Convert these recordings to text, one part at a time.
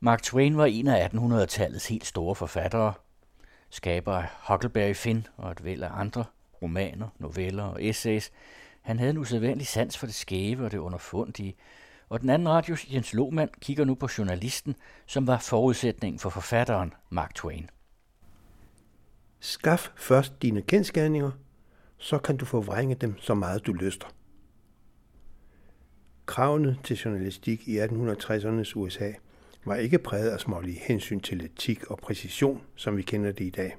Mark Twain var en af 1800-tallets helt store forfattere, skaber af Huckleberry Finn og et væld af andre romaner, noveller og essays. Han havde en usædvanlig sans for det skæve og det underfundige, og den anden radios Jens Lohmann kigger nu på journalisten, som var forudsætningen for forfatteren Mark Twain. Skaf først dine kendskærninger, så kan du forvrænge dem så meget du lyster. Kravene til journalistik i 1860'ernes USA var ikke præget af smålige hensyn til etik og præcision, som vi kender det i dag.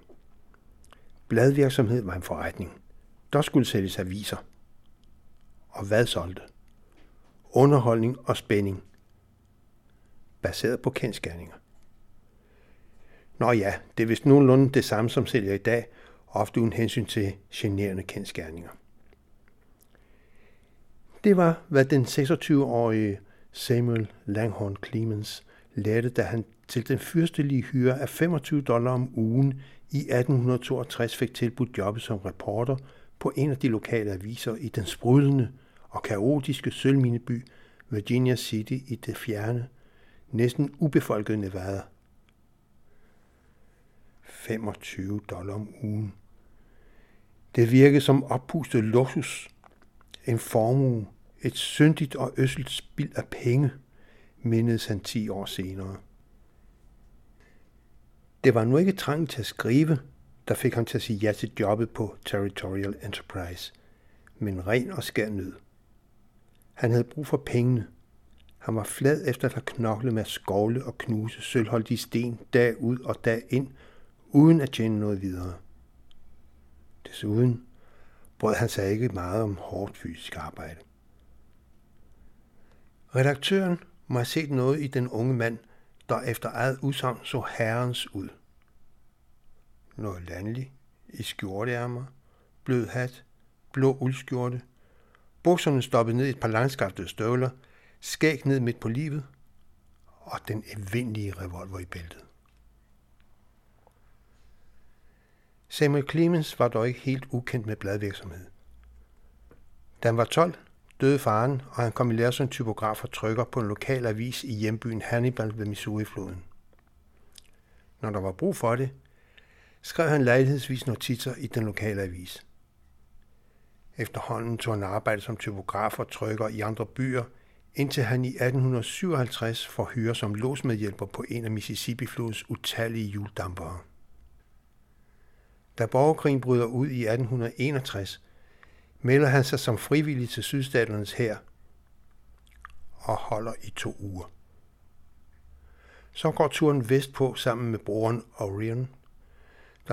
Bladvirksomhed var en forretning. Der skulle sælges aviser. Og hvad solgte? Underholdning og spænding. Baseret på kendskærninger. Nå ja, det er vist nogenlunde det samme som sælger i dag, ofte uden hensyn til generende kendskærninger. Det var, hvad den 26-årige Samuel Langhorn Clemens lærte, da han til den fyrstelige hyre af 25 dollar om ugen i 1862 fik tilbudt jobbet som reporter på en af de lokale aviser i den sprudlende og kaotiske sølvmineby Virginia City i det fjerne, næsten ubefolkede Nevada. 25 dollar om ugen. Det virkede som oppustet luksus, en formue, et syndigt og øsselt spild af penge, mindedes han 10 år senere. Det var nu ikke trang til at skrive, der fik ham til at sige ja til jobbet på Territorial Enterprise, men ren og skær nød. Han havde brug for pengene. Han var flad efter at have knoklet med at skovle og knuse sølvholdige sten dag ud og dag ind, uden at tjene noget videre. Desuden brød han sig ikke meget om hårdt fysisk arbejde. Redaktøren må have set noget i den unge mand, der efter eget udsagn så herrens ud. Noget landlig, i skjorteærmer, blød hat, blå uldskjorte, bukserne stoppet ned i et par langskaftede støvler, skæg ned midt på livet, og den evindelige revolver i bæltet. Samuel Clemens var dog ikke helt ukendt med bladvirksomhed. Da han var 12, døde faren, og han kom i lære som typograf og trykker på en lokal avis i hjembyen Hannibal ved Missouri-floden. Når der var brug for det, skrev han lejlighedsvis notitser i den lokale avis. Efterhånden tog han arbejde som typograf og trykker i andre byer, indtil han i 1857 får hyre som låsmedhjælper på en af Mississippi-flodens utallige hjuldampere. Da borgerkrigen bryder ud i 1861, melder han sig som frivillig til sydstaternes hær og holder i to uger. Så går turen vestpå sammen med broren Orion,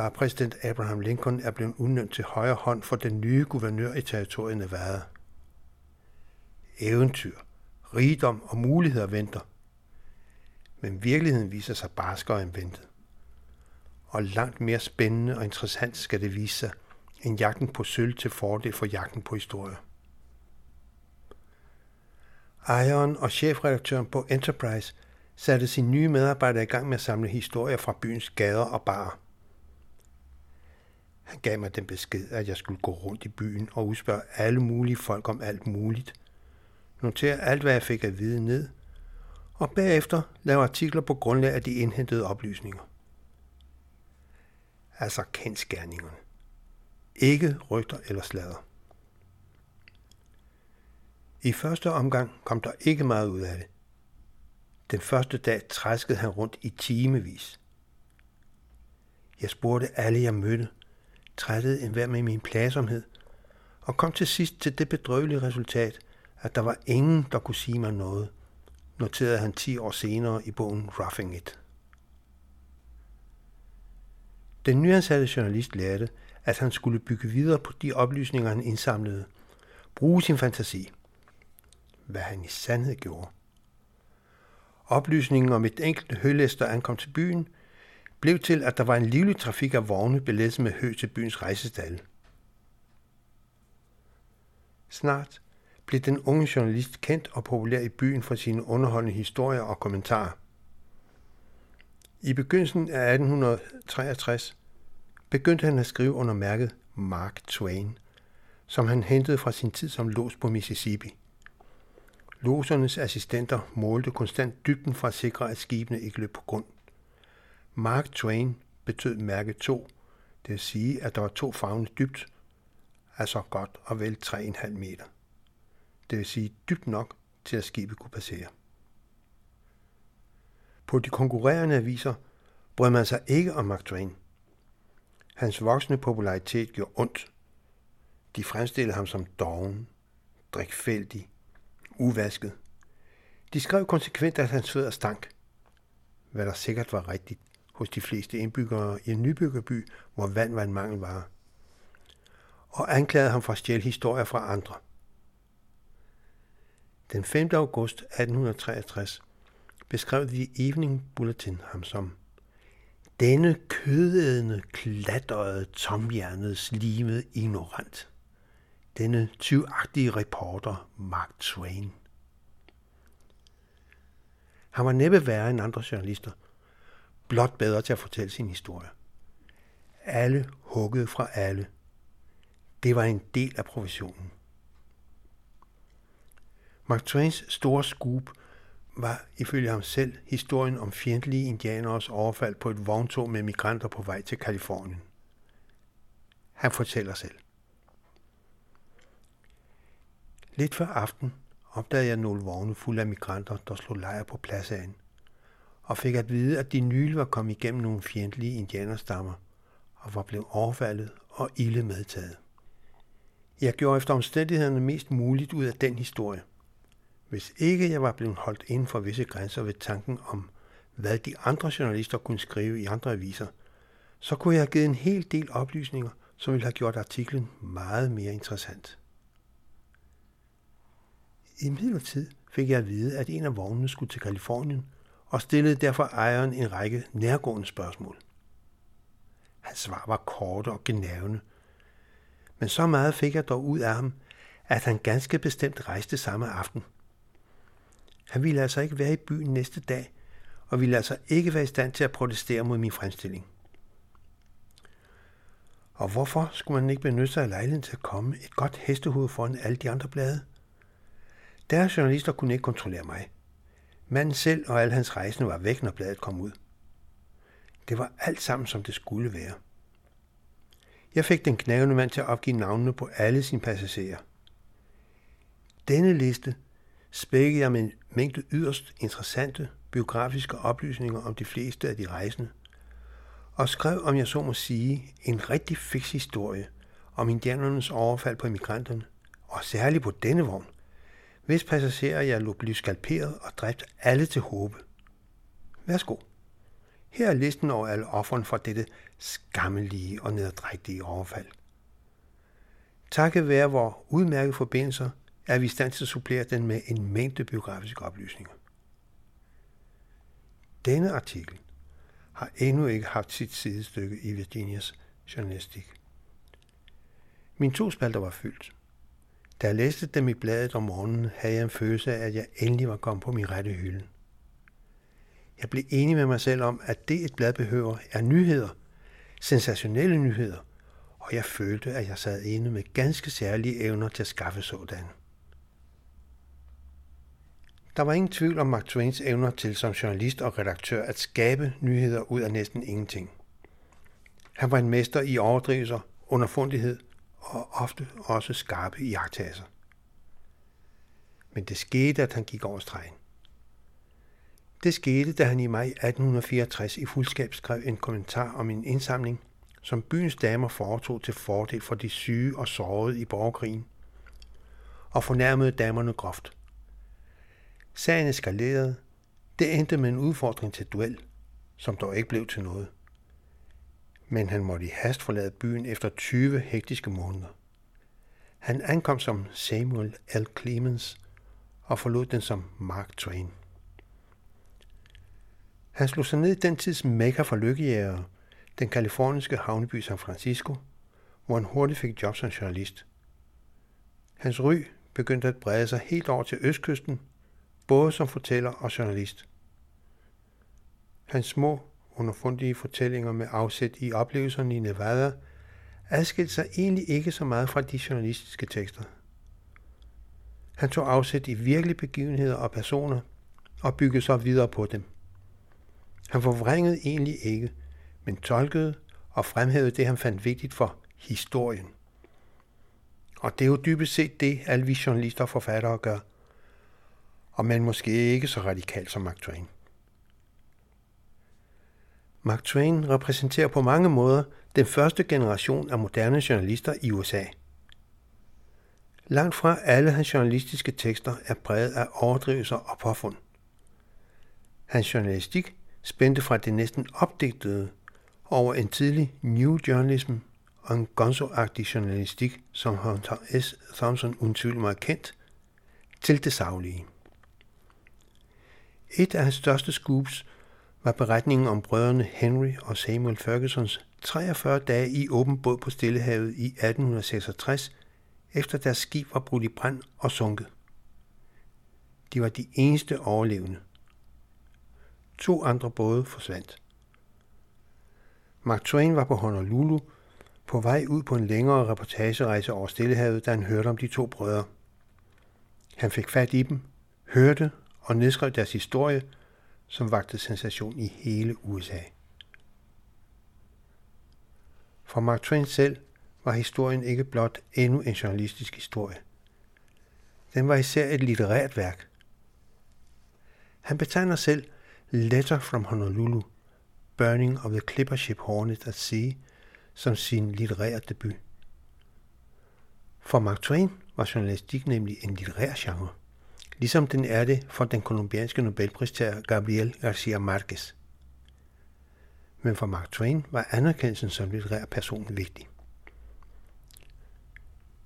er præsident Abraham Lincoln er blevet udnævnt til højre hånd for den nye guvernør i territoriet Nevada. Eventyr, rigdom og muligheder venter. Men virkeligheden viser sig barskere end ventet. Og langt mere spændende og interessant skal det vise sig, end jagten på sølv til fordel for jagten på historie. Ejeren og chefredaktøren på Enterprise satte sine nye medarbejdere i gang med at samle historier fra byens gader og barer. Han gav mig den besked, at jeg skulle gå rundt i byen og udspørge alle mulige folk om alt muligt. Notere alt, hvad jeg fik at vide ned, og bagefter lave artikler på grundlag af de indhentede oplysninger. Altså kendskærningerne. Ikke rygter eller slader. I første omgang kom der ikke meget ud af det. Den første dag træskede han rundt i timevis. Jeg spurgte alle, jeg mødte, trættede enhver med min pladsomhed, og kom til sidst til det bedrøvelige resultat, at der var ingen, der kunne sige mig noget, noterede han 10 år senere i bogen Roughing It. Den nyansatte journalist lærte, at han skulle bygge videre på de oplysninger, han indsamlede, bruge sin fantasi, hvad han i sandhed gjorde. Oplysningen om et enkelt hølæster ankom til byen, blev til, at der var en livlig trafik af vogne belæsset med hø til byens rejsestal. Snart blev den unge journalist kendt og populær i byen for sine underholdende historier og kommentarer. I begyndelsen af 1863 begyndte han at skrive under mærket Mark Twain, som han hentede fra sin tid som lås på Mississippi. Losernes assistenter målte konstant dybden for at sikre, at skibene ikke løb på grund. Mark Twain betød mærke 2, det vil sige, at der var to fagne dybt, altså godt og vel 3,5 meter. Det vil sige dybt nok til at skibet kunne passere. På de konkurrerende aviser brød man sig ikke om Mark Twain. Hans voksne popularitet gjorde ondt. De fremstillede ham som doven, drikfældig, uvasket. De skrev konsekvent, at hans fødder stank, hvad der sikkert var rigtigt hos de fleste indbyggere i en nybyggerby, hvor vand var en mangelvare, og anklagede ham for at stjæle historier fra andre. Den 5. august 1863 beskrev The Evening Bulletin ham som denne kødædende, klatøjede, tomhjernet, slimede ignorant. Denne tyvagtige reporter, Mark Twain. Han var næppe værre end andre journalister, blot bedre til at fortælle sin historie. Alle huggede fra alle. Det var en del af professionen. Mark Twains store scoop var ifølge ham selv historien om fjendtlige indianers overfald på et vogntog med migranter på vej til Kalifornien. Han fortæller selv. Lidt før aften opdagede jeg nogle vogne fulde af migranter, der slog lejr på pladsen, og fik at vide, at de nylig var kommet igennem nogle fjendtlige indianerstammer og var blevet overfaldet og ilde medtaget. Jeg gjorde efter omstændighederne mest muligt ud af den historie – hvis ikke jeg var blevet holdt inden for visse grænser ved tanken om, hvad de andre journalister kunne skrive i andre aviser, så kunne jeg have givet en hel del oplysninger, som ville have gjort artiklen meget mere interessant. I midlertid fik jeg at vide, at en af vognene skulle til Kalifornien, og stillede derfor ejeren en række nærgående spørgsmål. Hans svar var korte og genævne, men så meget fik jeg dog ud af ham, at han ganske bestemt rejste samme aften – han ville altså ikke være i byen næste dag, og ville altså ikke være i stand til at protestere mod min fremstilling. Og hvorfor skulle man ikke benytte sig af lejligheden til at komme et godt hestehoved foran alle de andre blade? Deres journalister kunne ikke kontrollere mig. Manden selv og alle hans rejsende var væk, når bladet kom ud. Det var alt sammen, som det skulle være. Jeg fik den knævende mand til at opgive navnene på alle sine passagerer. Denne liste spækkede jeg med en mængde yderst interessante biografiske oplysninger om de fleste af de rejsende, og skrev, om jeg så må sige, en rigtig fix historie om indianernes overfald på immigranterne, og særligt på denne vogn, hvis passagerer jeg lå blive skalperet og dræbt alle til håbe. Værsgo. Her er listen over alle offeren for dette skammelige og nederdrægtige overfald. Takket være vores udmærkede forbindelser er vi i stand til at supplere den med en mængde biografiske oplysninger. Denne artikel har endnu ikke haft sit sidestykke i Virginias journalistik. Min to spalter var fyldt. Da jeg læste dem i bladet om morgenen, havde jeg en følelse af, at jeg endelig var kommet på min rette hylde. Jeg blev enig med mig selv om, at det et blad behøver er nyheder, sensationelle nyheder, og jeg følte, at jeg sad inde med ganske særlige evner til at skaffe sådan. Der var ingen tvivl om Mark Twains evner til som journalist og redaktør at skabe nyheder ud af næsten ingenting. Han var en mester i overdrivelser, underfundighed og ofte også skarpe iagtagelser. Men det skete, at han gik over stregen. Det skete, da han i maj 1864 i fuldskab skrev en kommentar om en indsamling, som byens damer foretog til fordel for de syge og sårede i borgerkrigen, og fornærmede damerne groft. Sagen eskalerede. Det endte med en udfordring til duel, som dog ikke blev til noget. Men han måtte i hast forlade byen efter 20 hektiske måneder. Han ankom som Samuel L. Clemens og forlod den som Mark Twain. Han slog sig ned i den tids mekka for lykkejægere, den kaliforniske havneby San Francisco, hvor han hurtigt fik job som journalist. Hans ry begyndte at brede sig helt over til østkysten både som fortæller og journalist. Hans små, underfundige fortællinger med afsæt i oplevelserne i Nevada adskilte sig egentlig ikke så meget fra de journalistiske tekster. Han tog afsæt i virkelige begivenheder og personer og byggede så videre på dem. Han forvrængede egentlig ikke, men tolkede og fremhævede det, han fandt vigtigt for historien. Og det er jo dybest set det, alle vi journalister og forfattere gør. Og men måske ikke så radikal som Mark Twain. Mark Twain repræsenterer på mange måder den første generation af moderne journalister i USA. Langt fra alle hans journalistiske tekster er præget af overdrivelser og påfund. Hans journalistik spændte fra det næsten opdigtede over en tidlig New Journalism og en gonzo journalistik, som Hunter S. Thompson undskyld mig kendt, til det savlige. Et af hans største scoops var beretningen om brødrene Henry og Samuel Fergusons 43 dage i åben båd på Stillehavet i 1866, efter deres skib var brudt i brand og sunket. De var de eneste overlevende. To andre både forsvandt. Mark Twain var på Honolulu på vej ud på en længere reportagerejse over Stillehavet, da han hørte om de to brødre. Han fik fat i dem, hørte og nedskrev deres historie, som vagte sensation i hele USA. For Mark Twain selv var historien ikke blot endnu en journalistisk historie. Den var især et litterært værk. Han betegner selv Letter from Honolulu, Burning of the Clipper Ship Hornet at Sea, som sin litterære debut. For Mark Twain var journalistik nemlig en litterær genre, ligesom den er det for den kolumbianske nobelpristager Gabriel Garcia Marquez. Men for Mark Twain var anerkendelsen som litterær person vigtig.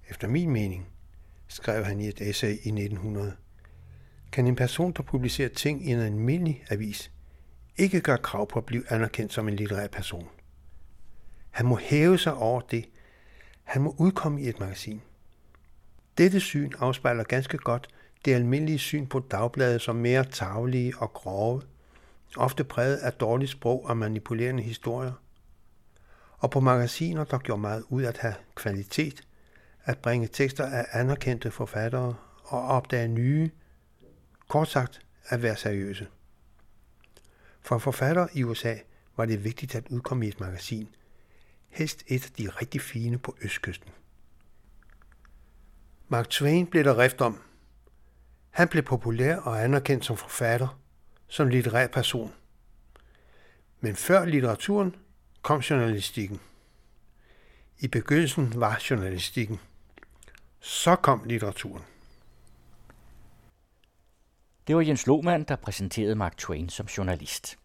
Efter min mening, skrev han i et essay i 1900, kan en person, der publicerer ting i en almindelig avis, ikke gøre krav på at blive anerkendt som en litterær person. Han må hæve sig over det. Han må udkomme i et magasin. Dette syn afspejler ganske godt det almindelige syn på dagbladet som mere taglige og grove, ofte præget af dårligt sprog og manipulerende historier, og på magasiner, der gjorde meget ud at have kvalitet, at bringe tekster af anerkendte forfattere og opdage nye, kort sagt at være seriøse. For forfattere i USA var det vigtigt at udkomme i et magasin, helst et af de rigtig fine på Østkysten. Mark Twain blev der rift om. Han blev populær og anerkendt som forfatter, som litterær person. Men før litteraturen kom journalistikken. I begyndelsen var journalistikken. Så kom litteraturen. Det var Jens Lohmann, der præsenterede Mark Twain som journalist.